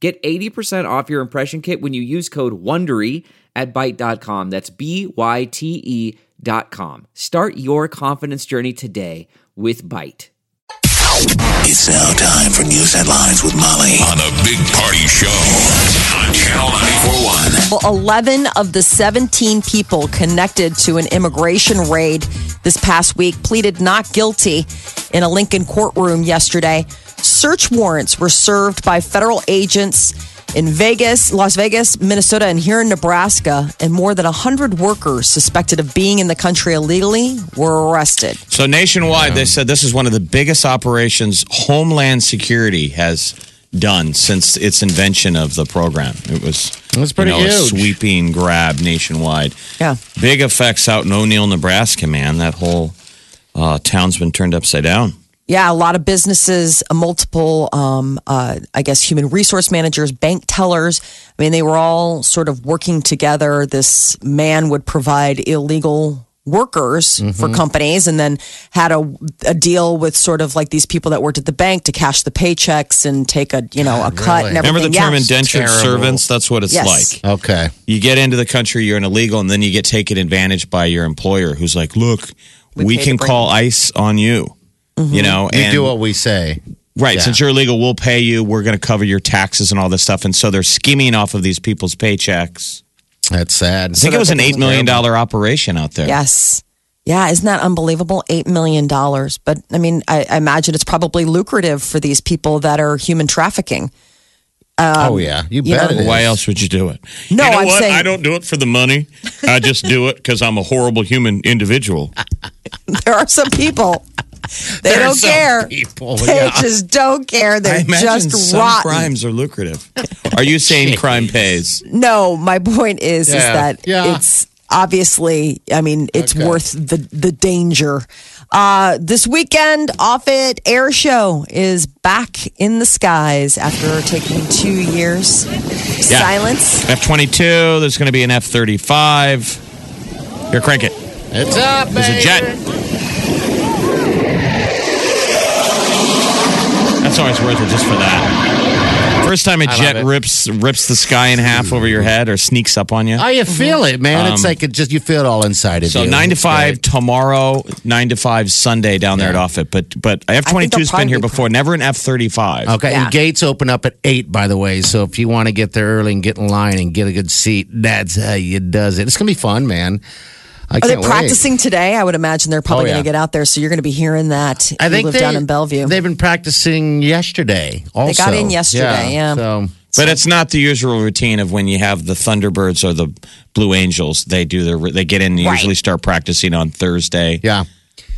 Get 80% off your impression kit when you use code WONDERY at Byte.com. That's B Y T E dot com. Start your confidence journey today with Byte. It's now time for news headlines with Molly on a big party show on Channel 941. Well, 11 of the 17 people connected to an immigration raid this past week pleaded not guilty in a Lincoln courtroom yesterday. Search warrants were served by federal agents in Vegas, Las Vegas, Minnesota, and here in Nebraska, and more than 100 workers suspected of being in the country illegally were arrested. So nationwide, they said this is one of the biggest operations Homeland Security has done since its invention of the program. It was It was pretty you know, a sweeping grab nationwide. Yeah. Big effects out in O'Neill, Nebraska, man. That whole uh, town's been turned upside down. Yeah, a lot of businesses, uh, multiple, um, uh, I guess, human resource managers, bank tellers. I mean, they were all sort of working together. This man would provide illegal workers for companies and then had a, a deal with sort of like these people that worked at the bank to cash the paychecks and take a, you know, a cut and everything. Remember the term Yeah. indentured Terrible. servants? That's what it's Yes. like. Okay. You get into the country, you're an illegal, and then you get taken advantage by your employer who's like, look, we, We can call ICE on you. Mm-hmm. You know, You and do what we say. Right. Yeah. Since you're illegal, we'll pay you. We're going to cover your taxes and all this stuff. And so they're skimming off of these people's paychecks. That's sad. I think it was an $8 million operation out there. Yes. Yeah, isn't that unbelievable? $8 million. But I mean, I, I imagine it's probably lucrative for these people that are human trafficking. Um, oh, yeah. You, you bet know- it is. Why else would you do it? No, you know I'm what? saying- I don't do it for the money. I just do it because I'm a horrible human individual. There are some people. They There are don't care. people, they yeah. just don't care. They're imagine just some rotten. crimes are lucrative. Are you saying crime pays? No, my point is is Yeah. that Yeah. it's obviously. I mean, it's Okay. worth the the danger. Uh, this weekend, Offutt Air Show is back in the skies after taking two years. Yeah. Silence. F 22, there's going to be an F 35. Here, crank it. It's up, There's a baby. jet. That's always worth it just for that. First time a jet rips rips the sky in half over your head or sneaks up on you. Oh, you feel it, man. it's like it just you feel it all inside of Um, So you. nine to five great. tomorrow, nine to five Sunday down there Yeah. at Offutt. But but F I twenty think they'll two's been here before. Never an F thirty five. Okay, Yeah. and gates open up at eight, by the way. So if you want to get there early and get in line and get a good seat, that's how you does it. It's gonna be fun, man. I Are they can't wait. practicing today? I would imagine they're probably Oh, yeah. going to get out there. So you're going to be hearing that. I You think live they, down in Bellevue. They've been practicing yesterday. Also, they got in yesterday, yeah. So But it's not the usual routine of when you have the Thunderbirds or the Blue Angels. They do their they get in and Right. usually start practicing on Thursday. yeah,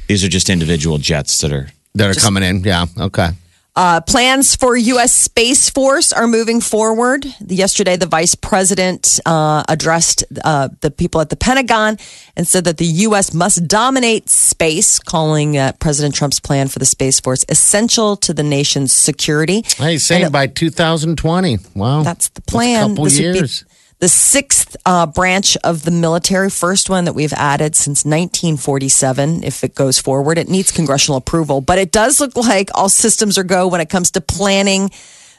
These are just individual jets that are that are coming in. Yeah, okay. Uh, plans for U.S. Space Force are moving forward. Yesterday, the vice president uh, addressed uh, the people at the Pentagon and said that the U.S. must dominate space, calling uh, President Trump's plan for the Space Force essential to the nation's security. Hey, saying And by 2020. Wow, That's the That's plan. a couple This years. The sixth uh, branch of the military, first one that we've added since 1947. If it goes forward, it needs congressional approval, but it does look like all systems are go when it comes to planning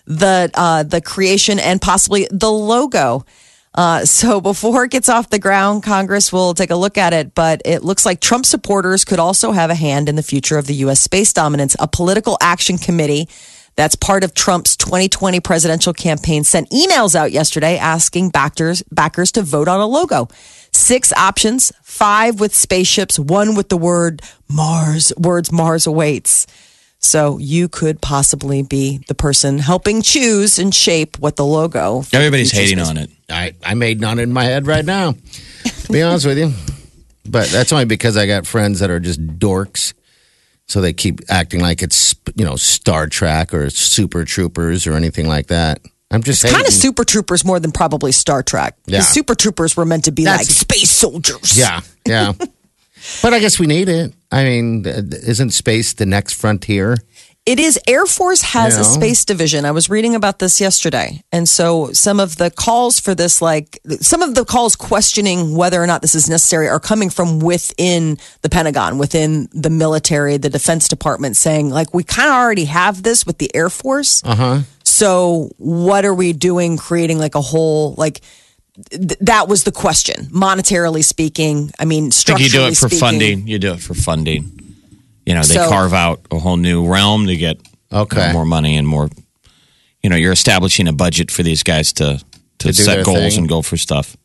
the uh, the creation and possibly the logo. Uh, so before it gets off the ground, Congress will take a look at it. But it looks like Trump supporters could also have a hand in the future of the U.S. space dominance. A political action committee that's part of Trump's 2020 presidential campaign sent emails out yesterday asking backers backers to vote on a logo. Six options, five with spaceships, one with the word Mars, words Mars awaits. So you could possibly be the person helping choose and shape what the logo. everybody's hating space- on it. I, I made none in my head right now. to be honest with you. But that's only because I got friends that are just dorks. So they keep acting like it's, you know, Star Trek or Super Troopers or anything like that. I'm just Kind of. Super Troopers more than probably Star Trek. Yeah. Super Troopers were meant to be That's- like space soldiers. Yeah, yeah. but I guess we need it. I mean, isn't space the next frontier? It is Air Force has You a space division. I was reading about this yesterday. And so some of the calls for this, like some of the calls questioning whether or not this is necessary are coming from within the Pentagon, within the military, the Defense Department saying, like, we kind of already have this with the Air Force. Uh huh. So what are we doing creating like a whole, like, th- that was the question, monetarily speaking. I mean, I think you do it for speaking. funding. You do it for funding. You know, they So- carve out a whole new realm to get Okay. more money and more. You know, you're establishing a budget for these guys to to, To set goals thing. and go for stuff.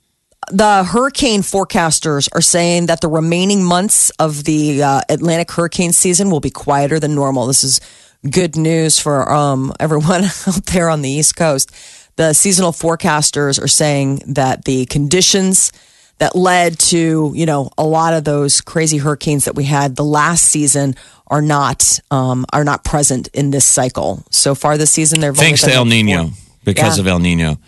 the hurricane forecasters are saying that the remaining months of the uh, Atlantic hurricane season will be quieter than normal. This is good news for um, everyone out there on the East Coast. The seasonal forecasters are saying that the conditions that led to you know a lot of those crazy hurricanes that we had the last season are not um, are not present in this cycle so far this season. they're only Thanks to El Nino four- because Yeah. of El Nino.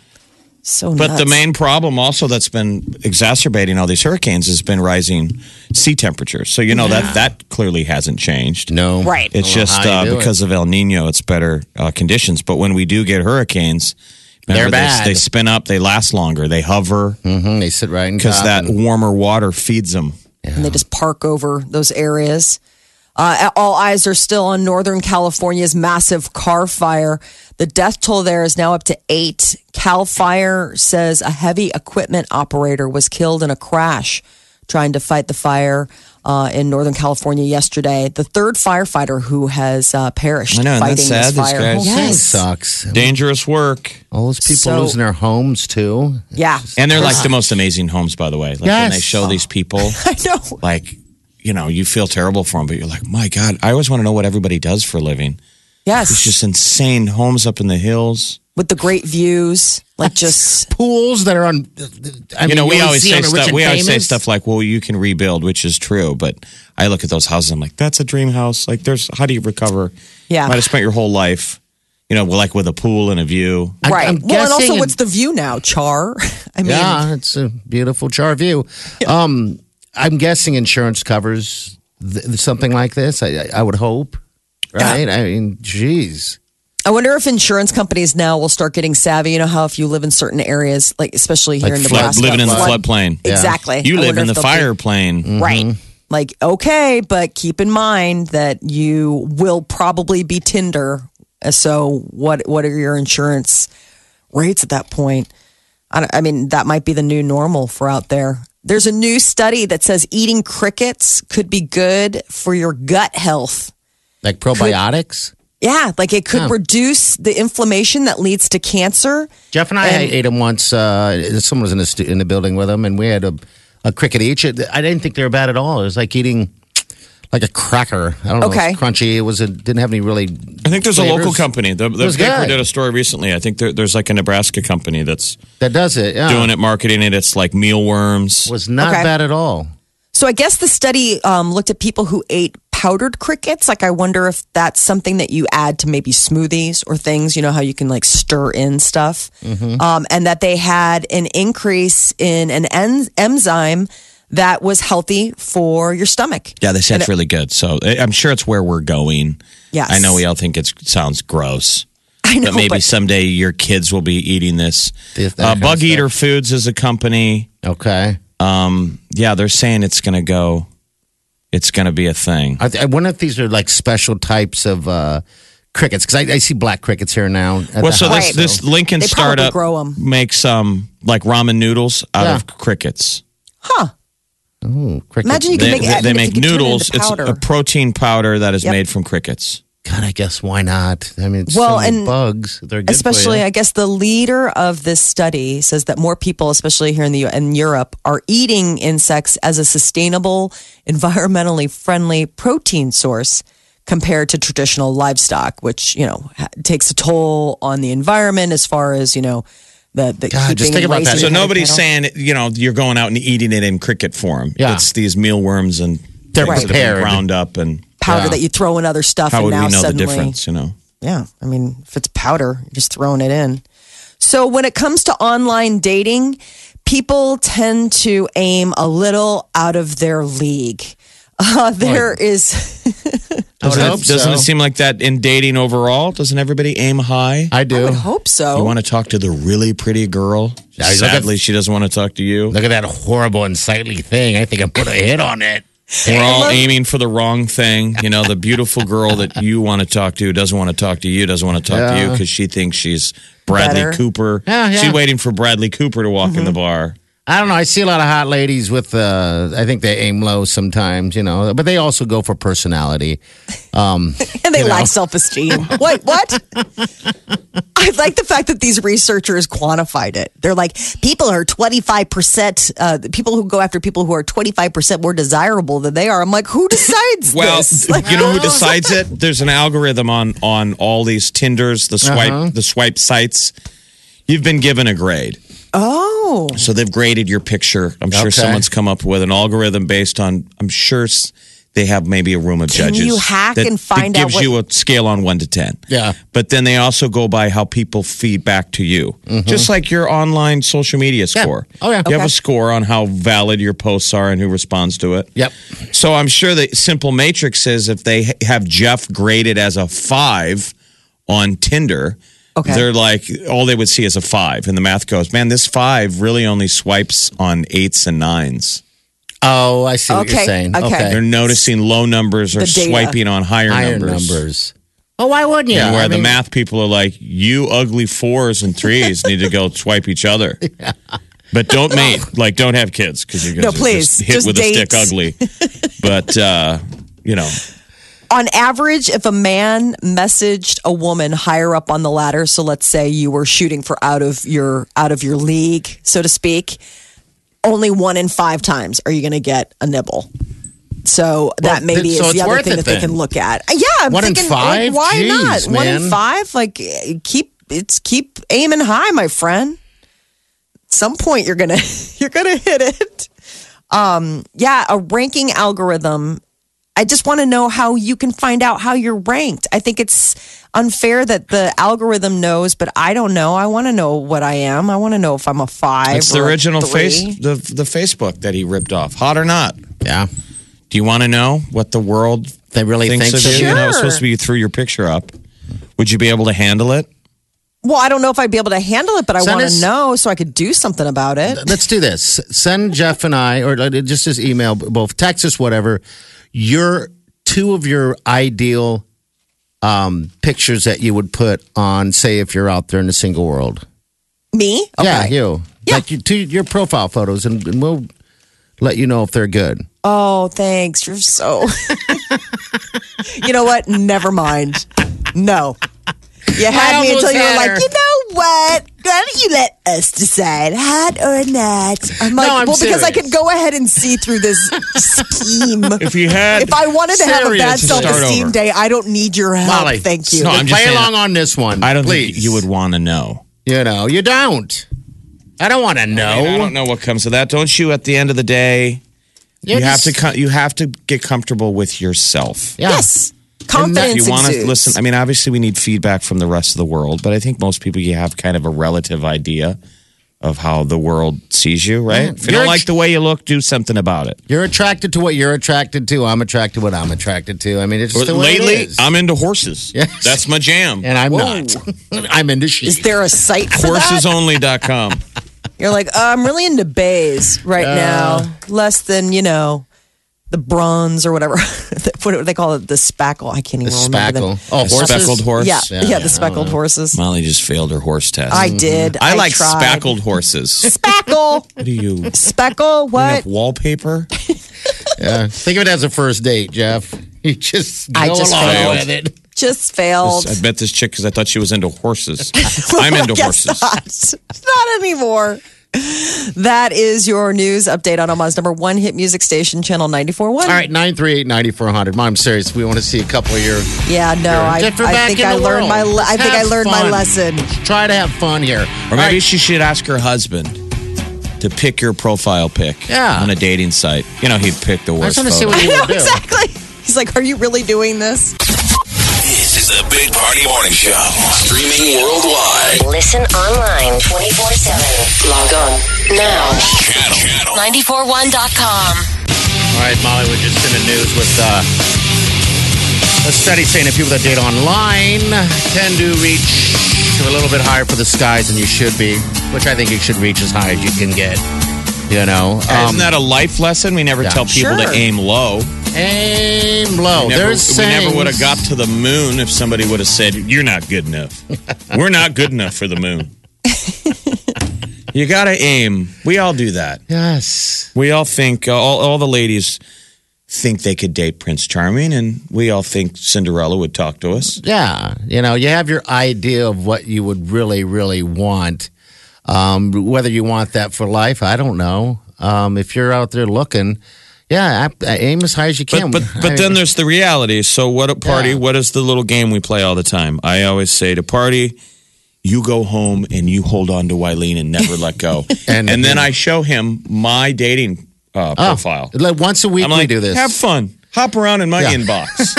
So, But the main problem also that's been exacerbating all these hurricanes has been rising sea temperatures. So you know that that clearly hasn't changed. No, Right. It's I just uh, do it. because of El Nino, it's better uh, conditions. But when we do get hurricanes, remember, They're bad. They, spin up, they last longer, they hover Mhm, they sit right because that and- warmer water feeds them. and they just park over those areas. Uh, all eyes are still on Northern California's massive car fire. The death toll there is now up to eight. Cal Fire says a heavy equipment operator was killed in a crash trying to fight the fire uh, in Northern California yesterday. The third firefighter who has uh, perished I know, isn't that fighting sad? this These fire. guys- That Yes. sucks. Dangerous work. All those people So- losing their homes too. Yeah. And they're like the most amazing homes, by the way. Like when they Yes. show these people, I know. like, you know, you feel terrible for them, but you're like, my God, I always want to know what everybody does for a living. Yes. It's just insane homes up in the hills. With the great views. Like just. Pools that are on. I you know, mean, we only always say on stuff. We always say stuff like, "Well, you can rebuild," which is true. But I look at those houses, I'm like, "That's a dream house." Like, there's how do you recover? Yeah. might have spent your whole life, you know, like with a pool and a view. I- right. I'm well, and also, what's the view now? Char. I mean, Yeah, it's a beautiful char view. Um, I'm guessing insurance covers th- something like this. I, I- I would hope, right? I mean, geez. I wonder if insurance companies now will start getting savvy. You know how if you live in certain areas, like especially here Like in flood- Nebraska, living in the flood- floodplain. Exactly. You I live wonder in if the they'll be- fire plain. Mm-hmm. right? Like okay, but keep in mind that you will probably be Tinder. So what? What are your insurance rates at that point? I, don't- I mean, that might be the new normal for out there. There's a new study that says eating crickets could be good for your gut health. Like probiotics. Yeah, like it could Huh. reduce the inflammation that leads to cancer. Jeff and I And- ate them once. Uh, someone was in the, stu- in the building with them, and we had a, a cricket each. I didn't think they were bad at all. It was like eating like a cracker. I don't know. Okay. It was crunchy. It was. A, didn't have any really. I think there's a local company. The, the was paper good. did a story recently. I think there, there's like a Nebraska company that's That does it. Yeah. doing it, marketing it. It's like mealworms. Was not Okay. bad at all. So I guess the study um, looked at people who ate powdered crickets. Like I wonder if that's something that you add to maybe smoothies or things. You know how you can like stir in stuff, um, and that they had an increase in an en- enzyme that was healthy for your stomach. Yeah, they say And it's really good. So I- I'm sure it's where we're going. Yes. I know we all think it sounds gross. I know, but maybe but- someday your kids will be eating this. This- Uh, Bug. Eater Foods is a company. Okay. Um, yeah, they're saying it's going to go. It's going to be a thing. I, I wonder if these are like special types of uh, crickets because I, I see black crickets here now. at Well, the so house. this this Lincoln They probably startup grow 'em. makes um like ramen noodles out Yeah. of crickets. Huh. Ooh, cricket. Imagine you can They, make, they, they make you could turn it noodles. It's a protein powder that is Yep. made from crickets. God, I guess why not? I mean, Well, so and bugs. They're good for especially you. i guess the leader of this study says that more people especially here in the in europe are eating insects as a sustainable environmentally friendly protein source compared to traditional livestock which you know takes a toll on the environment as far as you know the, the God, just think about that. So nobody's saying you know you're going out and eating it in cricket form. Yeah. it's these mealworms and They're things that have been prepared. ground up. And powder Yeah. that you throw in other stuff how and would now we know suddenly the difference? You know. Yeah, I mean, if it's powder, you're just throwing it in. So when it comes to online dating, people tend to aim a little out of their league. Uh, there is, I would Doesn't, hope it, doesn't so. it seem like that in dating overall? Doesn't everybody aim high? I I do. would hope so. You want to talk to the really pretty girl? Yeah, you at- Sadly, she doesn't want to talk to you. Look at that horrible, unsightly thing. I think I put a hit on it. We're all aiming for the wrong thing. You know, the beautiful girl that you want to talk to doesn't want to talk to you, doesn't want to talk to you because she thinks she's Bradley Better. Cooper. Yeah, yeah. She's waiting for Bradley Cooper to walk in the mm-hmm. bar. I don't know. I see a lot of hot ladies with. Uh, I think they aim low sometimes, you know, but they also go for personality. Um, and they you know. lack self esteem. what? What? I like the fact that these researchers quantified it. They're like, people are 25%, uh, people who go after people who are 25% more desirable than they are. I'm like, who decides Well, this? Like, you know who decides it? There's an algorithm on on all these Tinders, the swipe, Uh-huh. the swipe sites. You've been given a grade. Oh, So they've graded your picture. I'm sure Okay. someone's come up with an algorithm based on. I'm sure s- they have maybe a room of Can judges. you hack that, and find that out gives what- you a scale on one to ten. Yeah. but then they also go by how people feed back to you, mm-hmm. just like your online social media score. Oh, yeah. you have a score on how valid your posts are and who responds to it. yep. So I'm sure the simple matrix says if they have Jeff graded as a five on Tinder, Okay. they're like all they would see is a five, and the math goes, man, this five really only swipes on eights and nines. Oh, I see what Okay, you're saying. okay. They're noticing low numbers or The data. swiping on higher, Higher numbers. numbers. Oh, why wouldn't you? And where I the mean, math people are like, you ugly fours and threes need to go swipe each other. But don't mate, like don't have kids because you're No, gonna please. just hit Just with a stick dates. ugly. But uh, you know, on average, if a man messaged a woman higher up on the ladder, so let's say you were shooting for out of your out of your league, so to speak, only one in five times are you going to get a nibble. So that Well, maybe so is the other thing that they can look at. Uh, Yeah, I'm One in five? like, why Jeez, not? One in five, like eh, keep it's keep aiming high, my friend. At some point, you're gonna you're gonna hit it. Um, yeah, a ranking algorithm I just want to know how you can find out how you're ranked. I think it's unfair that the algorithm knows, but I don't know. I want to know what I am. I want to know if I'm a five. it's the or original three. face the the Facebook that he ripped off. Hot or not? Yeah. Do you want to know what the world They really thinks think of so. you? You know, it's supposed to be you threw your picture up. Would you be able to handle it? Well, I don't know if I'd be able to handle it, but I want to know so I could do something about it. Let's do this. Send Jeff and I, or just as email, both text us, whatever, your two of your ideal um, pictures that you would put on, say, if you're out there in the single world. Me? Yeah, you. Yeah. Like you, two, your profile photos, and, and we'll let you know if they're good. Oh, thanks. You're so. you know what? Never mind. No. You had me until you were had like, you know what? Why don't you let us decide, hot or not? I'm like, I'm well, because I serious. could go ahead and see through this scheme. If you had If I wanted to have a Serious bad to start self esteem over. day, I don't need your help. Molly, Thank you. No, I'm just play saying- along on this one. I don't please. think you would want to know. You know, you don't. I don't want to know. I, mean, I don't know what comes of that. Don't you? At the end of the day, You're you have to co- you have to get comfortable with yourself. Yeah. Yes. Confidence you want to listen, I mean, obviously we need feedback from the rest of the world, but I think most people you have kind of a relative idea of how the world sees you, right? If you You're don't like the way you look, do something about it. You're attracted to what you're attracted to. I'm attracted to what I'm attracted to. I mean, it's just the way Lately, it is. I'm into horses. Yes. That's my jam. and I'm Whoa. not. I'm into sheep. Is there a site for that? Horsesonly.com. You're like, uh, I'm really into bays right now. Less than, you know, the bronze or whatever. what do they call it? The spackle. I can't the even remember them. spackle. Oh, A horses? speckled horse. Yeah, Yeah, yeah, yeah, the speckled oh. horses. Molly just failed her horse test. I mm-hmm. did. I, like tried. speckled horses. Spackle. What do you? Speckle. What? Enough wallpaper? Yeah. Think of it as a first date, Jeff. You just go I just along failed. with it. Just failed. I bet this chick because I thought she was into horses. Well, I'm into horses. Not. not anymore. That is your news update on Omaha's number one hit music station, Channel 94.1. All right, 938 9400. Mom, I'm serious. We want to see a couple of your. Yeah, no, I, I think I learned world. my. le- I think I have learned my fun. lesson. Try to have fun here. Or maybe she should ask her husband to pick your profile pic Yeah. on a dating site. You know, he'd pick the worst. I worst just want to see what you know would do. exactly. He's like, "Are you really doing this?" This is The Big Party Morning Show. Streaming worldwide. Listen online 24 7. Log on now. Channel. Channel. 941.com. All right, Molly, we're just in the news with uh, a study saying that people that date online tend to reach a little bit higher for the skies than you should be, which I think you should reach as high as you can get. You know, um, Isn't that a life lesson? We never yeah. tell people Sure. to aim low. Aim low. We never, There's we never would have got to the moon if somebody would have said, "You're not good enough. We're not good enough for the moon." you got to aim. We all do that. Yes. We all think uh, all, all the ladies think they could date Prince Charming, and we all think Cinderella would talk to us. Yeah, you know, you have your idea of what you would really, really want. Um, whether you want that for life, I don't know. Um, if you're out there looking, yeah, I, I aim as high as you can. But but, but then there's the reality. So what a party? Yeah. What is the little game we play all the time? I always say to party, you go home and you hold on to Wileen and never let go. And- and, then I show him my dating uh, Oh, profile. like once a week I'm we like, do this. have fun. Hop around in my Yeah. inbox.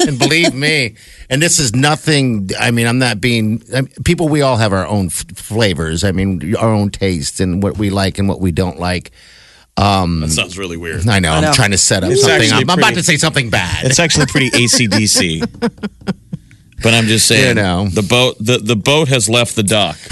and believe me, and this is nothing. I mean, I'm not being I mean, people. We all have our own f- flavors. I mean, our own tastes and what we like and what we don't like. That sounds really weird. I know. I am trying to set up It's something. I'm, I'm about to say something bad. It's actually pretty ACDC. But I'm just saying, You know. the boat the, the boat has left the dock.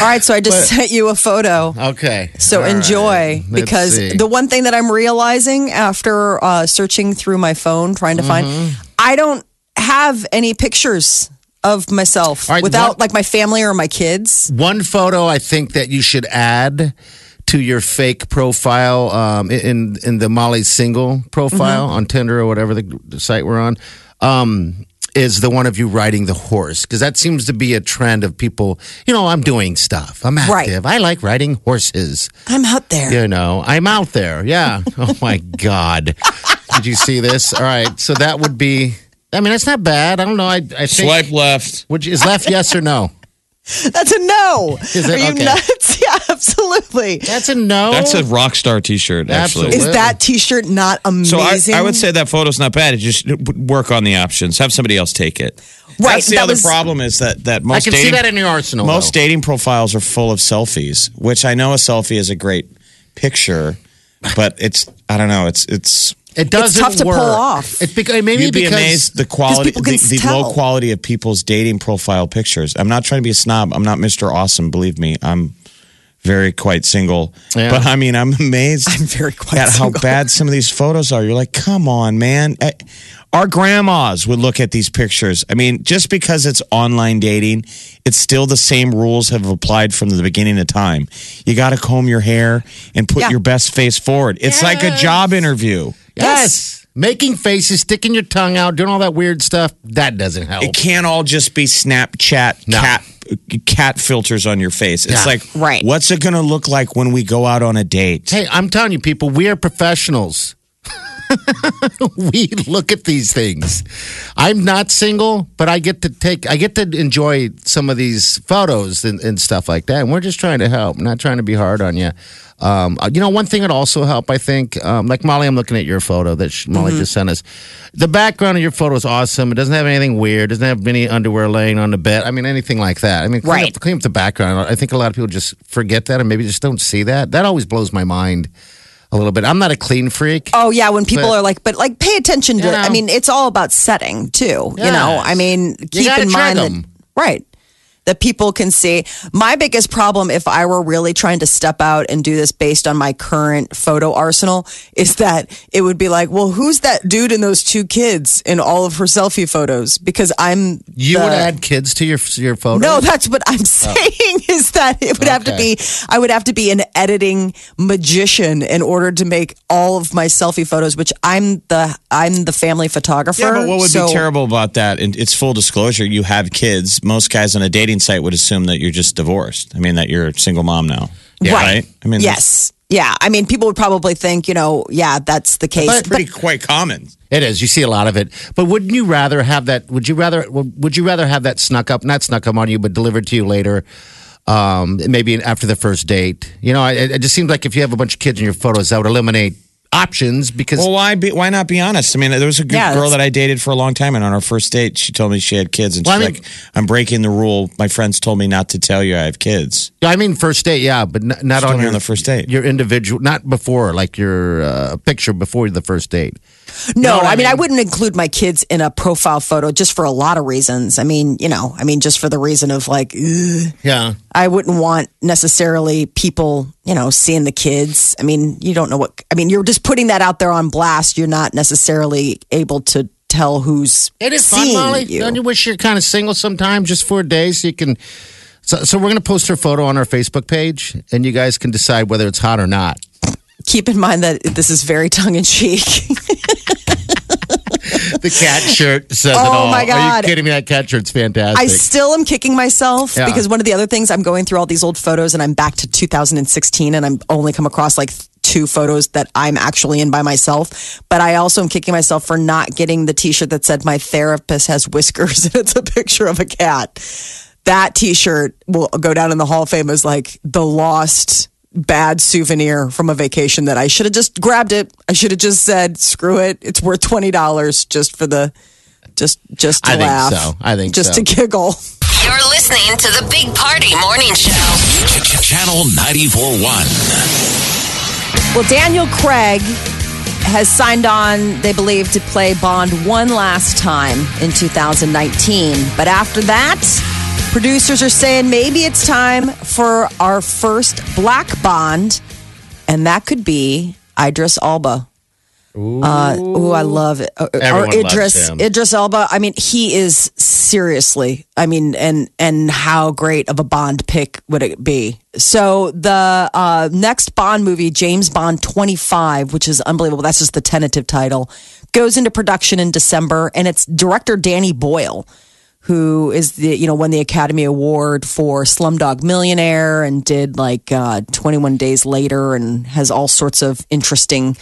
All right, so I just sent you a photo. okay. So All right. enjoy Let's because see. the one thing that I'm realizing after uh, searching through my phone trying to Mm-hmm. find, I don't have any pictures of myself right, without what- like my family or my kids. one photo I think that you should add to your fake profile um, in in the Molly single profile Mm-hmm. on Tinder or whatever the, the site we're on. Um, is the one of you riding the horse because that seems to be a trend of people. You know, I'm doing stuff. I'm Right. active. I like riding horses. I'm out there. You know, I'm out there. Yeah. oh my God. Did you see this? All right. So that would be. I mean, it's not bad. I don't know. I, I think. Swipe left. Which is left yes or no? That's a no. Is it? Are you Okay. nuts? Yeah, absolutely. That's a no. That's a rock star T-shirt. Actually, Absolutely. Is that T-shirt not So I, amazing? I would say that photo's not bad. It Just work on the options. Have somebody else take it. Right, That's the that other was- problem is that that I most can dating, see that in your arsenal. most though. dating profiles are full of selfies, which I know a selfie is a great picture, but it's I don't know. It's it's It doesn't tough to pull work. off. It bec- maybe you'd be because amazed the quality, the, the low quality of people's dating profile pictures. I'm not trying to be a snob. I'm not Mr. Awesome. Believe me, I'm very quite single. Yeah. But I mean, I'm amazed. I'm very quite at how bad some of these photos are. You're like, come on, man. Eh, Our grandmas would look at these pictures. I mean, just because it's online dating, it's still the same rules have applied from the beginning of time. You got to comb your hair and put Yeah. your best face forward. It's like a job interview. Yes. Making faces, sticking your tongue out, doing all that weird stuff, that doesn't help. It can't all just be Snapchat No. cat cat filters on your face. It's Yeah. like, Right. what's it going to look like when we go out on a date? Hey, I'm telling you, people, we are professionals. we look at these things. I'm not single, but I get to take, I get to enjoy some of these photos and, and stuff like that. And we're just trying to help, not trying to be hard on you. Um, you know, one thing that also help, I think, um, like Molly, I'm looking at your photo that sh- Molly just sent us. The background of your photo is awesome. It doesn't have anything weird. It Doesn't have any underwear laying on the bed. I mean, anything like that. I mean, clean, Right. up, clean up the background. I think a lot of people just forget that, or maybe just don't see that. That always blows my mind a little bit. I'm not a clean freak. Oh yeah, when people But- are like, but like, pay attention to. You I mean, it's all about setting too. You know, I mean, keep in mind that right that people can see. My biggest problem, if I were really trying to step out and do this based on my current photo arsenal, is that it would be like, well, who's that dude and those two kids in all of her selfie photos? Because I'm You the- would add kids to your your photo. No, that's what I'm saying is that it would have to be I would have to be an editing magician in order to make all of my selfie photos, which I'm the I'm the family photographer. Yeah, but what would so- be terrible about that? And it's full disclosure. You have kids. Most guys on a dating site would assume that you're just divorced. I mean, that you're a single mom now. Right. Right. I mean, yes. Yeah. I mean people would probably think, you know, yeah, that's the case. it's pretty quite common. It is. You see a lot of it. But wouldn't you rather have that? Would you rather? Would you rather have that snuck up, not snuck up on you, but delivered to you later? Um, maybe after the first date. You know, it, it just seems like if you have a bunch of kids in your photos, that would eliminate options because Well, why be? Why not be honest? I mean, there was a good Yeah, girl that I dated for a long time, and on our first date, she told me she had kids, and Well, she's I mean- like, "I'm breaking the rule. My friends told me not to tell you I have kids." I mean first date, yeah, but n- not on your, on the first date. Your individual, not before, like your uh, picture before the first date. No, what I I mean, I mean? wouldn't include my kids in a profile photo just for a lot of reasons. I mean, you know, I mean, just for the reason of like, ugh, Yeah, I wouldn't want necessarily people, you know, seeing the kids. I mean, you don't know what, I mean, you're just putting that out there on blast. You're not necessarily able to tell who's it is fun, Molly. you. Don't you wish you're kind of single sometimes, just for a day, so you can. So, so we're gonna post her photo on our Facebook page, and you guys can decide whether it's hot or not. Keep in mind that this is very tongue in cheek. The cat shirt says it Oh, all. my God. Are you kidding me? That cat shirt's fantastic. I still am kicking myself Yeah. because one of the other things I'm going through all these old photos and I'm back to 2016 and I'm only come across like two photos that I'm actually in by myself. But I also am kicking myself for not getting the t-shirt that said my therapist has whiskers and it's a picture of a cat. That t-shirt will go down in the Hall of Fame as like the lost bad souvenir from a vacation that I should have just grabbed it. I should have just said, screw it. It's worth $20 just for the just just to I think laugh. so. I think just so. to giggle. You're listening to the Big Party Morning Show. Channel 94.1. Well, Daniel Craig has signed on, they believe, to play Bond one last time in 2019. But after that, producers are saying maybe it's time for our first black Bond, and that could be Idris Elba. Ooh, uh, ooh I love it. Or, or loves Idris. Idris Elba. I mean, he is seriously. I mean, and and how great of a Bond pick would it be? So the uh, next Bond movie, James Bond twenty five, which is unbelievable. That's just the tentative title, goes into production in December, and it's director Danny Boyle who is the you know won the Academy Award for Slumdog Millionaire and did like uh, 21 Days Later and has all sorts of interesting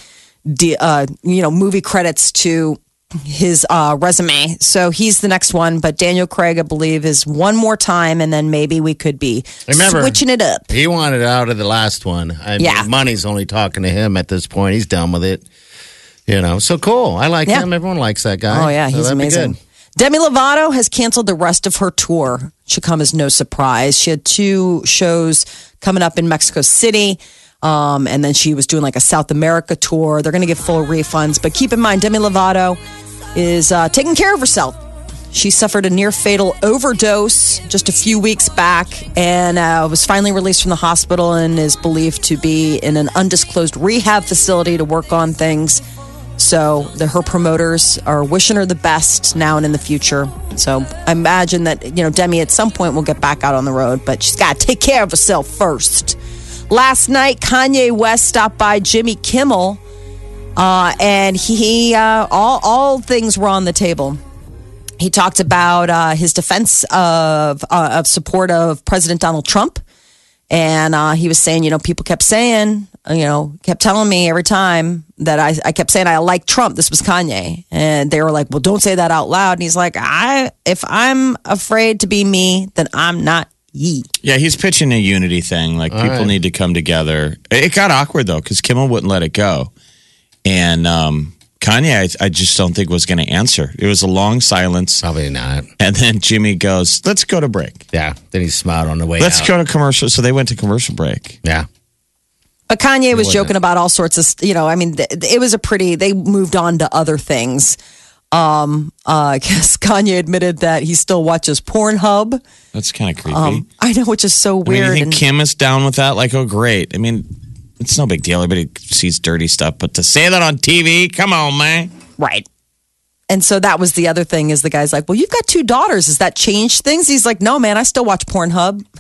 uh, you know movie credits to his uh, resume. So he's the next one, but Daniel Craig, I believe, is one more time, and then maybe we could be Remember- switching it up. He wanted out of the last one. I mean, Yeah. money's only talking to him at this point. He's done with it. You know, so cool. I like Yeah. him. Everyone likes that guy. Oh yeah, he's amazing. Demi Lovato has canceled the rest of her tour. Should come as no surprise. She had two shows coming up in Mexico City. Um, and then she was doing like a South America tour. They're going to get full refunds. But keep in mind, Demi Lovato is uh, taking care of herself. She suffered a near fatal overdose just a few weeks back and uh, was finally released from the hospital and is believed to be in an undisclosed rehab facility to work on things. So the, her promoters are wishing her the best now and in the future. So I imagine that you know Demi at some point will get back out on the road, but she's got to take care of herself first. Last night, Kanye West stopped by Jimmy Kimmel, uh, and he uh, all all things were on the table. He talked about uh, his defense of uh, of support of President Donald Trump, and uh, he was saying, you know, people kept saying, you know, kept telling me every time that I, I kept saying I like Trump. This was Kanye, and they were like, well, don't say that out loud. And he's like, I if I'm afraid to be me, then I'm not ye. Yeah, he's pitching a unity thing. Like people right. need to come together. It got awkward though because Kimmel wouldn't let it go, and um, Kanye, I, I just don't think was going to answer. It was a long silence, Probably not. and then Jimmy goes, "Let's go to break. Yeah. Then he smiled on the way Let's out. go to commercial." So they went to commercial break. Yeah. But Kanye was joking about all sorts of, you know, I mean, th- it was a pretty, they moved on to other things. Um, uh, I guess Kanye admitted that he still watches Pornhub. That's kind of creepy. Um, I know, which is so I mean, weird. you think and- Kim is down with that? Like, oh, great. I mean, it's no big deal. Everybody sees dirty stuff, but to say that on TV, come on, man. right. And so that was the other thing is the guy's like, well, you've got two daughters. Has that changed things? He's like, no, man, I still watch Pornhub.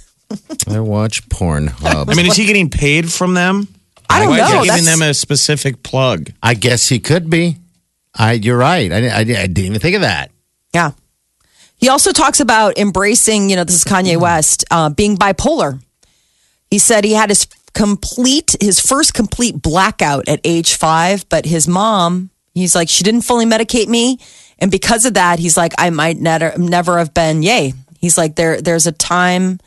I watch Pornhub. I mean, is he getting paid from them? I don't Why is know. he giving That's- them a specific plug? I guess he could be. I. You're right. I, I, I didn't even think of that. Yeah. He also talks about embracing, you know, this is Kanye West, uh, being bipolar. He said he had his complete, his first complete blackout at age five, but his mom, he's like, she didn't fully medicate me. And because of that, he's like, I might never, never have been Ye. He's like, there, there's a time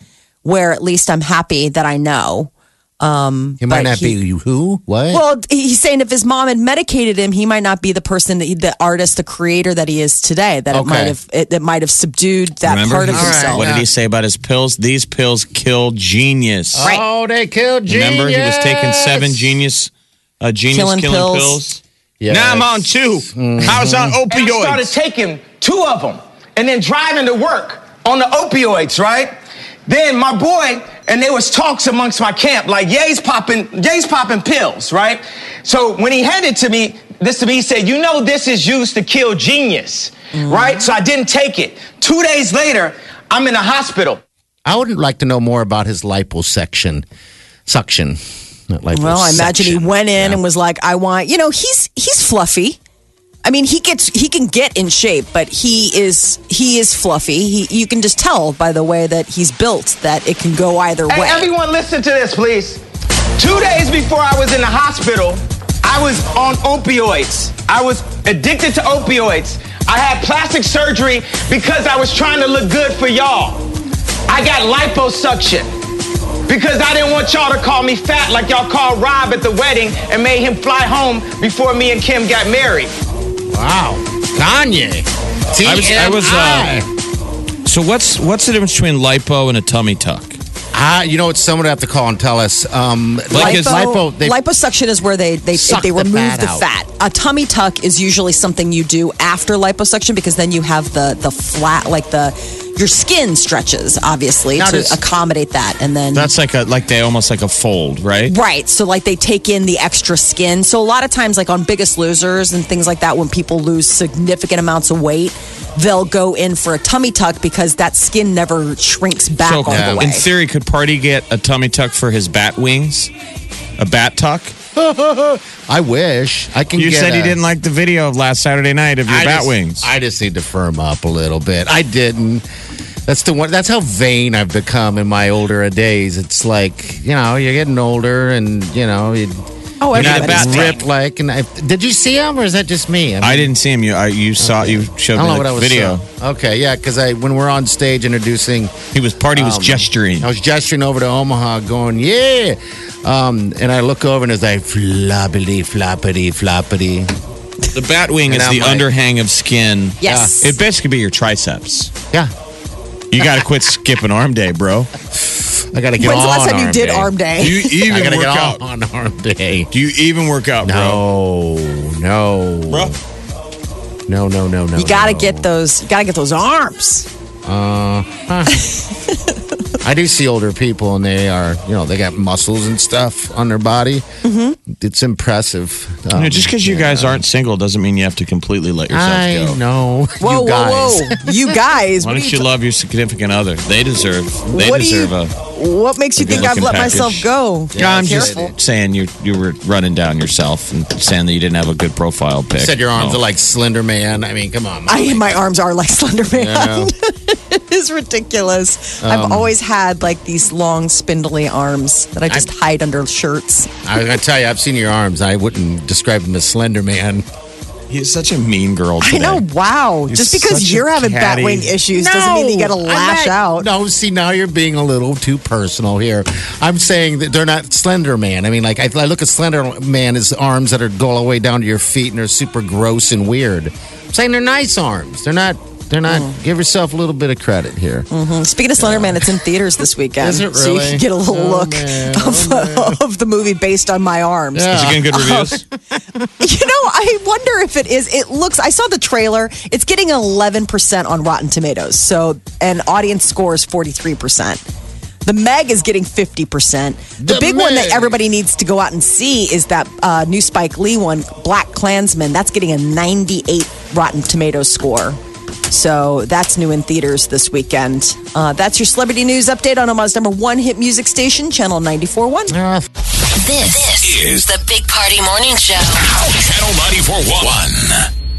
where at least I'm happy that I know. Um, He might not he- be who? What? Well, he's saying if his mom had medicated him, he might not be the person, that he, the artist, the creator that he is today. That it might have it, it might have subdued that Remember? part of All right. himself. What did he say about his pills? These pills kill genius. Right. Oh, they killed genius. Remember, he was taking seven genius, uh, genius Killing killing, pills. pills. Yes. Now I'm on 2 How's on And I started taking two of them and then driving to work on the opioids, right? Then my boy, and there was talks amongst my camp, like Ye's popping, Ye's popping pills, right? So when he handed to me, this to me, he said, you know this is used to kill genius, mm-hmm. right? So I didn't take it. Two days later, I'm in the hospital. I wouldn't like to know more about his liposuction. Suction. Not liposuction. Well, I imagine he went in and was like, "I want," you know, he's he's fluffy. I mean, he gets he can get in shape, but he is he is fluffy. He you can just tell by the way that he's built that it can go either Hey, way. everyone, listen to this, please. Two days before I was in the hospital, I was on opioids. I was addicted to opioids. I had plastic surgery because I was trying to look good for y'all. I got liposuction because I didn't want y'all to call me fat like y'all called Rob at the wedding and made him fly home before me and Kim got married. Wow. Kanye. I was, I was uh, so what's what's the difference between lipo and a tummy tuck? Ah, you know what? Someone would have to call and tell us. Um, Like his- lipo, liposuction is where they they Suck they the remove fat the fat. A tummy tuck is usually something you do after liposuction because then you have the the flat like the your skin stretches obviously Now to does- accommodate that and then That's like a like they almost like a fold, right? Right. So like they take in the extra skin. So a lot of times like on Biggest Losers and things like that when people lose significant amounts of weight, they'll go in for a tummy tuck because that skin never shrinks back So all the way. in theory, could Party get a tummy tuck for his bat wings? A bat tuck? I wish I can. You get said a- you didn't like the video of last Saturday night of your I bat just- wings. I just need to firm up a little bit. I didn't. That's the one. That's how vain I've become in my older days. It's like you know, you're getting older, and you know, you, oh, you're not everybody's bat ripped like. And I, did you see him, or is that just me? I didn't see him. You I, you saw you showed I don't know me what I the was video. so- Okay, yeah, because I when we're on stage introducing, He was Party was Um, gesturing. I was gesturing over to Omaha, going yeah, um, and I look over and it's like floppity, floppity, floppity. the bat wing And is I'm the like- underhang of skin. Yes. It basically be your triceps. Yeah, You got to quit skipping arm day, bro. I got to get out. When's the last time you arm did day. arm day? Do you I even gotta work get out? on arm day. Do you even work out, bro? No, no, Bro, no, no, no, no. you got to no. get those you got to get those arms. Uh, I do see older people, and they are, you know, they got muscles and stuff on their body. Mm-hmm. It's impressive. You know, Um, just because you guys aren't single doesn't mean you have to completely let yourself I go. know. Whoa, you guys. whoa, whoa. You guys, Why don't you you love your significant other? They deserve. They What do you- deserve a. what makes you think I've good-looking let myself go? Yeah, I'm just Careful. saying you you were running down yourself and saying that you didn't have a good profile pic. You said your arms No. are like Slender Man. I mean, come on. I, my arms are like Slender Man. know. it is ridiculous. Um, I've always had like these long, spindly arms that I just hide under shirts. I was gonna tell you, I've seen your arms. I wouldn't describe them as Slender Man. He's such a mean girl. I Today. know. Wow. He's just because you're having catty- batwing issues doesn't mean you got to lash not- out. No, see, now you're being a little too personal here. I'm saying that they're not Slender Man. I mean, like, I, I look at Slender Man as arms that are go all the way down to your feet and they're super gross and weird. I'm saying they're nice arms. They're not. They're not. Mm. Give yourself a little bit of credit here. Speaking of Slender Man, it's in theaters this weekend. Is it So you can get a little Oh, look man. of, of the movie based on my arms. Yeah. Is he getting good reviews? You know, I wonder if it is. It looks. I saw the trailer. It's getting eleven percent on Rotten Tomatoes. So, and audience score is forty three percent. The Meg is getting fifty percent. The, The big one that everybody needs to go out and see is that uh, new Spike Lee one, BlacKkKlansman. That's getting a ninety eight Rotten Tomatoes score. So that's new in theaters this weekend. Uh, that's your celebrity news update on Omaha's number one hit music station, Channel 94.1. Ah, This, is the Big Party Morning Show. Channel 94.1.